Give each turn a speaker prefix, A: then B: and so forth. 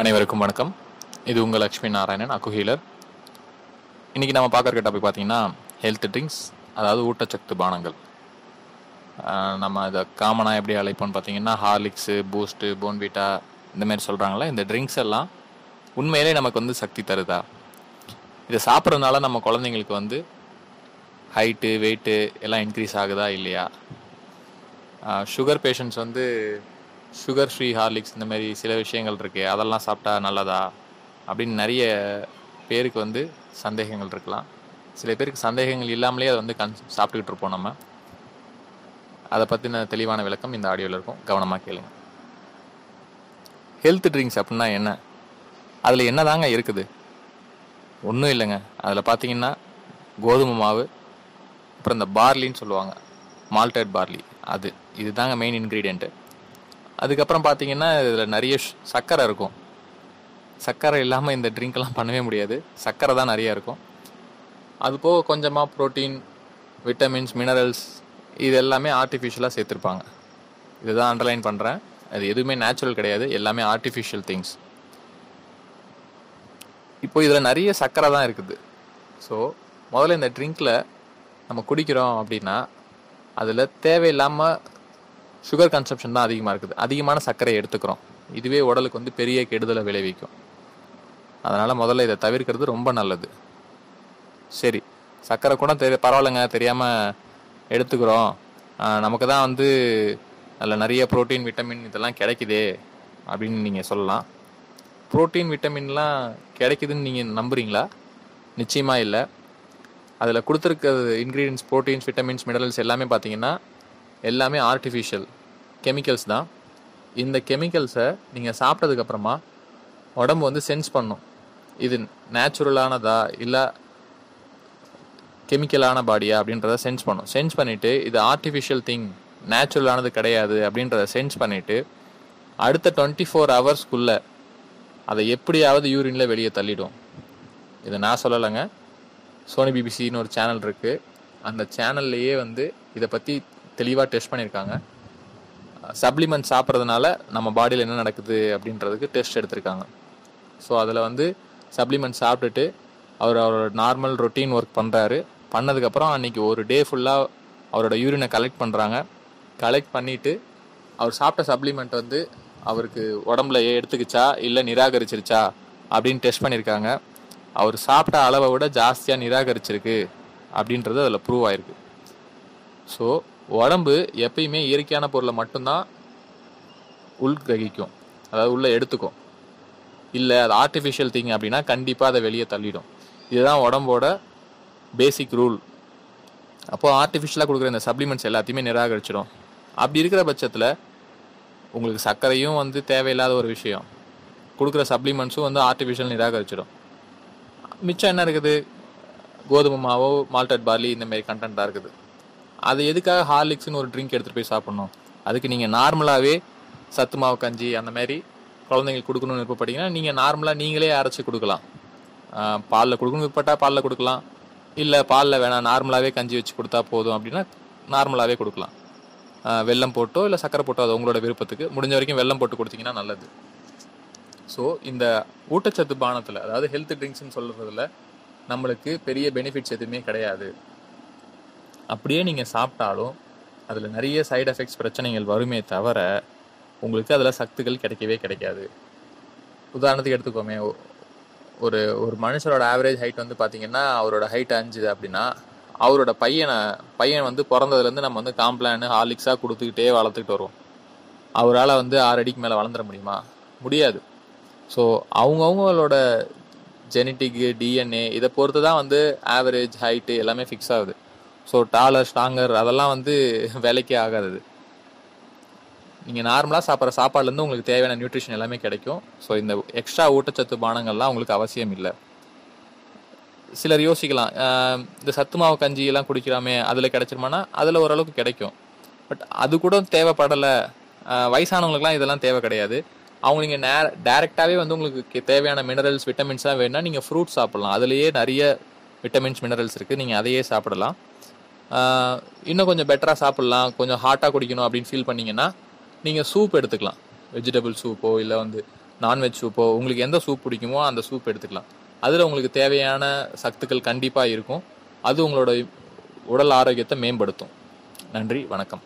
A: அனைவருக்கும் வணக்கம். இது உங்கள் லக்ஷ்மி நாராயணன் அக்கு ஹீலர். இன்றைக்கி நம்ம பார்க்குற டாபிக் பார்த்தீங்கன்னா ஹெல்த் ட்ரிங்க்ஸ் அதாவது ஊட்டச்சத்து பானங்கள். நம்ம இதை காமனாக எப்படி அழைப்போம்னு பார்த்தீங்கன்னா ஹார்லிக்ஸு பூஸ்ட்டு போன்விட்டா இந்த மாதிரி சொல்கிறாங்களே இந்த ட்ரிங்க்ஸ் எல்லாம் உண்மையிலே நமக்கு வந்து சக்தி தருதா? இதை சாப்பிட்றதுனால நம்ம குழந்தைங்களுக்கு வந்து ஹைட்டு வெயிட்டு எல்லாம் இன்க்ரீஸ் ஆகுதா இல்லையா? சுகர் பேஷண்ட்ஸ் வந்து சுகர் ஃப்ரீ ஹார்லிக்ஸ் இந்த மாதிரி சில விஷயங்கள் இருக்குது அதெல்லாம் சாப்பிட்டா நல்லதா? அப்படின்னு நிறைய பேருக்கு வந்து சந்தேகங்கள் இருக்கலாம். சில பேருக்கு சந்தேகங்கள் இல்லாமலே அதை வந்து கன் சாப்பிட்டுக்கிட்டு இருப்போம் நம்ம. அதை பற்றின தெளிவான விளக்கம் இந்த ஆடியோவில் இருக்கும். கவனமாக கேளுங்க. ஹெல்த் ட்ரிங்க்ஸ் அப்படின்னா என்ன? அதில் என்னதாங்க இருக்குது? ஒன்றும் இல்லைங்க. அதில் பார்த்தீங்கன்னா கோதுமை மாவு அப்புறம் இந்த பார்லின்னு சொல்லுவாங்க. மால்டட் பார்லி அது இதுதாங்க மெயின் இன்க்ரீடியண்ட்டு அதுக்கப்புறம் பார்த்தீங்கன்னா இதில் நிறைய ஷ்- சர்க்கரை இருக்கும். சர்க்கரை இல்லாமல் இந்த ட்ரிங்க்லாம் பண்ணவே முடியாது. சர்க்கரை தான் நிறைய இருக்கும். அது போக கொஞ்சமாக ப்ரோட்டீன் விட்டமின்ஸ் மினரல்ஸ் இது எல்லாமே ஆர்டிஃபிஷியலாக சேர்த்துருப்பாங்க. இதுதான் அண்டர்லைன் பண்ணுறேன் அது எதுவுமே நேச்சுரல் கிடையாது. எல்லாமே ஆர்டிஃபிஷியல் திங்ஸ் இப்போ இதில் நிறைய சர்க்கரை தான் இருக்குது. ஸோ முதல்ல இந்த ட்ரிங்க்கில் நம்ம குடிக்கிறோம் அப்படின்னா அதில் தேவையில்லாமல் சுகர் கன்சப்ஷன் தான் அதிகமாக இருக்குது. அதிகமான சர்க்கரை எடுத்துக்கிறோம். இதுவே உடலுக்கு வந்து பெரிய கெடுதலை விளைவிக்கும். அதனால் முதல்ல இதை தவிர்க்கிறது ரொம்ப நல்லது. சரி. சர்க்கரை கூட தெரிய பரவாயில்லைங்க. தெரியாமல் எடுத்துக்கிறோம். நமக்கு தான் வந்து அதில் நிறைய புரோட்டீன் விட்டமின் இதெல்லாம் கிடைக்குதே அப்படின்னு நீங்கள் சொல்லலாம். புரோட்டீன் விட்டமின்லாம் கிடைக்குதுன்னு நீங்கள் நம்புறீங்களா? நிச்சயமாக இல்லை. அதில் கொடுத்துருக்கிறது இன்க்ரீடியன்ஸ் ப்ரோட்டீன்ஸ் விட்டமின்ஸ் மினரல்ஸ் எல்லாமே பார்த்தீங்கன்னா எல்லாமே ஆர்டிஃபிஷியல் கெமிக்கல்ஸ் தான். இந்த கெமிக்கல்ஸை நீங்கள் சாப்பிட்டதுக்கப்புறமா உடம்பு வந்து சென்ஸ் பண்ணும். இது நேச்சுரலானதா இல்லை கெமிக்கலான பாடியா அப்படின்றத சென்ஸ் பண்ணும். சென்ஸ் பண்ணிவிட்டு இது ஆர்டிஃபிஷியல் திங் நேச்சுரலானது கிடையாது அப்படின்றத சென்ஸ் பண்ணிவிட்டு அடுத்த டுவெண்ட்டி ஃபோர் ஹவர்ஸ்க்குள்ளே அதை எப்படியாவது யூரினில் வெளியே தள்ளிடும். இதை நான் சொல்லலைங்க. சோனி பிபிசின்னு ஒரு சேனல் இருக்குது அந்த சேனல்லையே வந்து இதை பற்றி தெளிவாக டெஸ்ட் பண்ணியிருக்காங்க. சப்ளிமெண்ட் சாப்பிட்றதுனால நம்ம பாடியில் என்ன நடக்குது அப்படின்றதுக்கு டெஸ்ட் எடுத்திருக்காங்க. ஸோ அதில் வந்து சப்ளிமெண்ட் சாப்பிட்டுட்டு அவர் அவரோட நார்மல் ரொட்டீன் ஒர்க் பண்ணுறாரு பண்ணதுக்கப்புறம் அன்னைக்கு ஒரு டே ஃபுல்லாக அவரோட யூரினை கலெக்ட் பண்ணுறாங்க கலெக்ட் பண்ணிவிட்டு அவர் சாப்பிட்ட சப்ளிமெண்ட் வந்து அவருக்கு உடம்புல எடுத்துக்கிச்சா இல்லை நிராகரிச்சிருச்சா அப்படின்னு டெஸ்ட் பண்ணியிருக்காங்க. அவர் சாப்பிட்ட அளவை விட ஜாஸ்தியாக நிராகரிச்சிருக்கு அப்படின்றது அதில் ப்ரூவ் ஆயிருக்கு. ஸோ உடம்பு எப்பயுமே இயற்கையான பொருளை மட்டும்தான் உள்கிரகிக்கும் அதாவது உள்ளே எடுத்துக்கும். இல்லை அது ஆர்டிஃபிஷியல் திங் அப்படின்னா கண்டிப்பாக அதை வெளியே தள்ளிடும். இதுதான் உடம்போட பேசிக் ரூல் அப்போது ஆர்டிஃபிஷியலாக கொடுக்குற இந்த சப்ளிமெண்ட்ஸ் எல்லாத்தையுமே நிராகரிச்சிடும். அப்படி இருக்கிற பட்சத்தில் உங்களுக்கு சர்க்கரையும் வந்து தேவையில்லாத ஒரு விஷயம். கொடுக்குற சப்ளிமெண்ட்ஸும் வந்து ஆர்டிஃபிஷியல் நிராகரிச்சிடும். மிச்சம் என்ன இருக்குது? கோதுமை மாவோ மால்டட் பார்லி இந்தமாரி கண்டென்ட்டாக இருக்குது. அது எதுக்காக ஹார்லிக்ஸ்னு ஒரு ட்ரிங்க் எடுத்துகிட்டு போய் சாப்பிட்ணும்? அதுக்கு நீங்கள் நார்மலாகவே சத்து மாவு கஞ்சி அந்த மாதிரி குழந்தைங்களுக்கு கொடுக்கணும்னு விருப்பப்பட்டீங்கன்னா நீங்கள் நார்மலாக நீங்களே அரைச்சி கொடுக்கலாம். பாலில் கொடுக்கணும் விருப்பப்பட்டா பாலில் கொடுக்கலாம். இல்லை பாலில் வேணாம் நார்மலாகவே கஞ்சி வச்சு கொடுத்தா போதும் அப்படின்னா நார்மலாகவே கொடுக்கலாம். வெள்ளம் வெல்லம் போட்டோ இல்லை சக்கரை போட்டோ அது உங்களோட விருப்பத்துக்கு. முடிஞ்ச வரைக்கும் வெல்லம் போட்டு கொடுத்தீங்கன்னா நல்லது. ஸோ இந்த ஊட்டச்சத்து பானத்தில் அதாவது ஹெல்த் ட்ரிங்க்ஸ்னு சொல்கிறதுல நம்மளுக்கு பெரிய பெனிஃபிட்ஸ் எதுவுமே கிடையாது. அப்படியே நீங்கள் சாப்பிட்டாலும் அதில் நிறைய சைடு எஃபெக்ட்ஸ் பிரச்சனைகள் வருமே தவிர உங்களுக்கு அதில் சத்துக்கள் கிடைக்கவே கிடைக்காது. உதாரணத்துக்கு எடுத்துக்கோமே ஒரு ஒரு மனுஷரோட ஆவரேஜ் ஹைட் வந்து பார்த்தீங்கன்னா அவரோட ஹைட் அஞ்சு அப்படின்னா அவரோட பையனை பையன் வந்து பிறந்ததுலேருந்து நம்ம வந்து காம்ப்ளான் ஹார்லிக்ஸாக கொடுத்துக்கிட்டே வளர்த்துக்கிட்டு வருவோம். அவரால் வந்து ஆறு அடிக்கு மேலே வளர்ந்துட முடியுமா? முடியாது. ஸோ அவங்கவுங்களோட ஜெனட்டிக்கு டிஎன்ஏ இதை பொறுத்து தான் வந்து ஆவரேஜ் ஹைட்டு எல்லாமே ஃபிக்ஸ் ஆகுது. ஸோ டாலர் ஸ்ட்ராங்கர் அதெல்லாம் வந்து வேலைக்கே ஆகாது நீங்கள் நார்மலாக சாப்பிட்ற சாப்பாடுலேருந்து உங்களுக்கு தேவையான நியூட்ரிஷன் எல்லாமே கிடைக்கும். ஸோ இந்த எக்ஸ்ட்ரா ஊட்டச்சத்து பானங்கள்லாம் உங்களுக்கு அவசியம் இல்லை. சிலர் யோசிக்கலாம் இந்த சத்து மாவு கஞ்சி எல்லாம் குடிக்கிறாமே அதில் கிடைச்சிருமானா? அதில் ஓரளவுக்கு கிடைக்கும். பட் அது கூட தேவைப்படலை. வயசானவங்களுக்குலாம் இதெல்லாம் தேவை கிடையாது. அவங்க நீங்கள் நே டேரெக்டாகவே வந்து உங்களுக்கு தேவையான மினரல்ஸ் விட்டமின்ஸ்லாம் வேணும்னா நீங்கள் ஃப்ரூட்ஸ் சாப்பிட்லாம். அதுலேயே நிறைய விட்டமின்ஸ் மினரல்ஸ் இருக்குது நீங்கள் அதையே சாப்பிடலாம். இன்னும் கொஞ்சம் பெட்டராக சாப்பிட்லாம் கொஞ்சம் ஹாட்டாக குடிக்கணும் அப்படின்னு ஃபீல் பண்ணிங்கன்னா நீங்கள் சூப் எடுத்துக்கலாம். வெஜிடபிள் சூப்போ இல்லை வந்து நான்வெஜ் சூப்போ உங்களுக்கு எந்த சூப் பிடிக்குமோ அந்த சூப் எடுத்துக்கலாம். அதில் உங்களுக்கு தேவையான சத்துக்கள் கண்டிப்பாக இருக்கும். அது உங்களோட உடல் ஆரோக்கியத்தை மேம்படுத்தும். நன்றி வணக்கம்.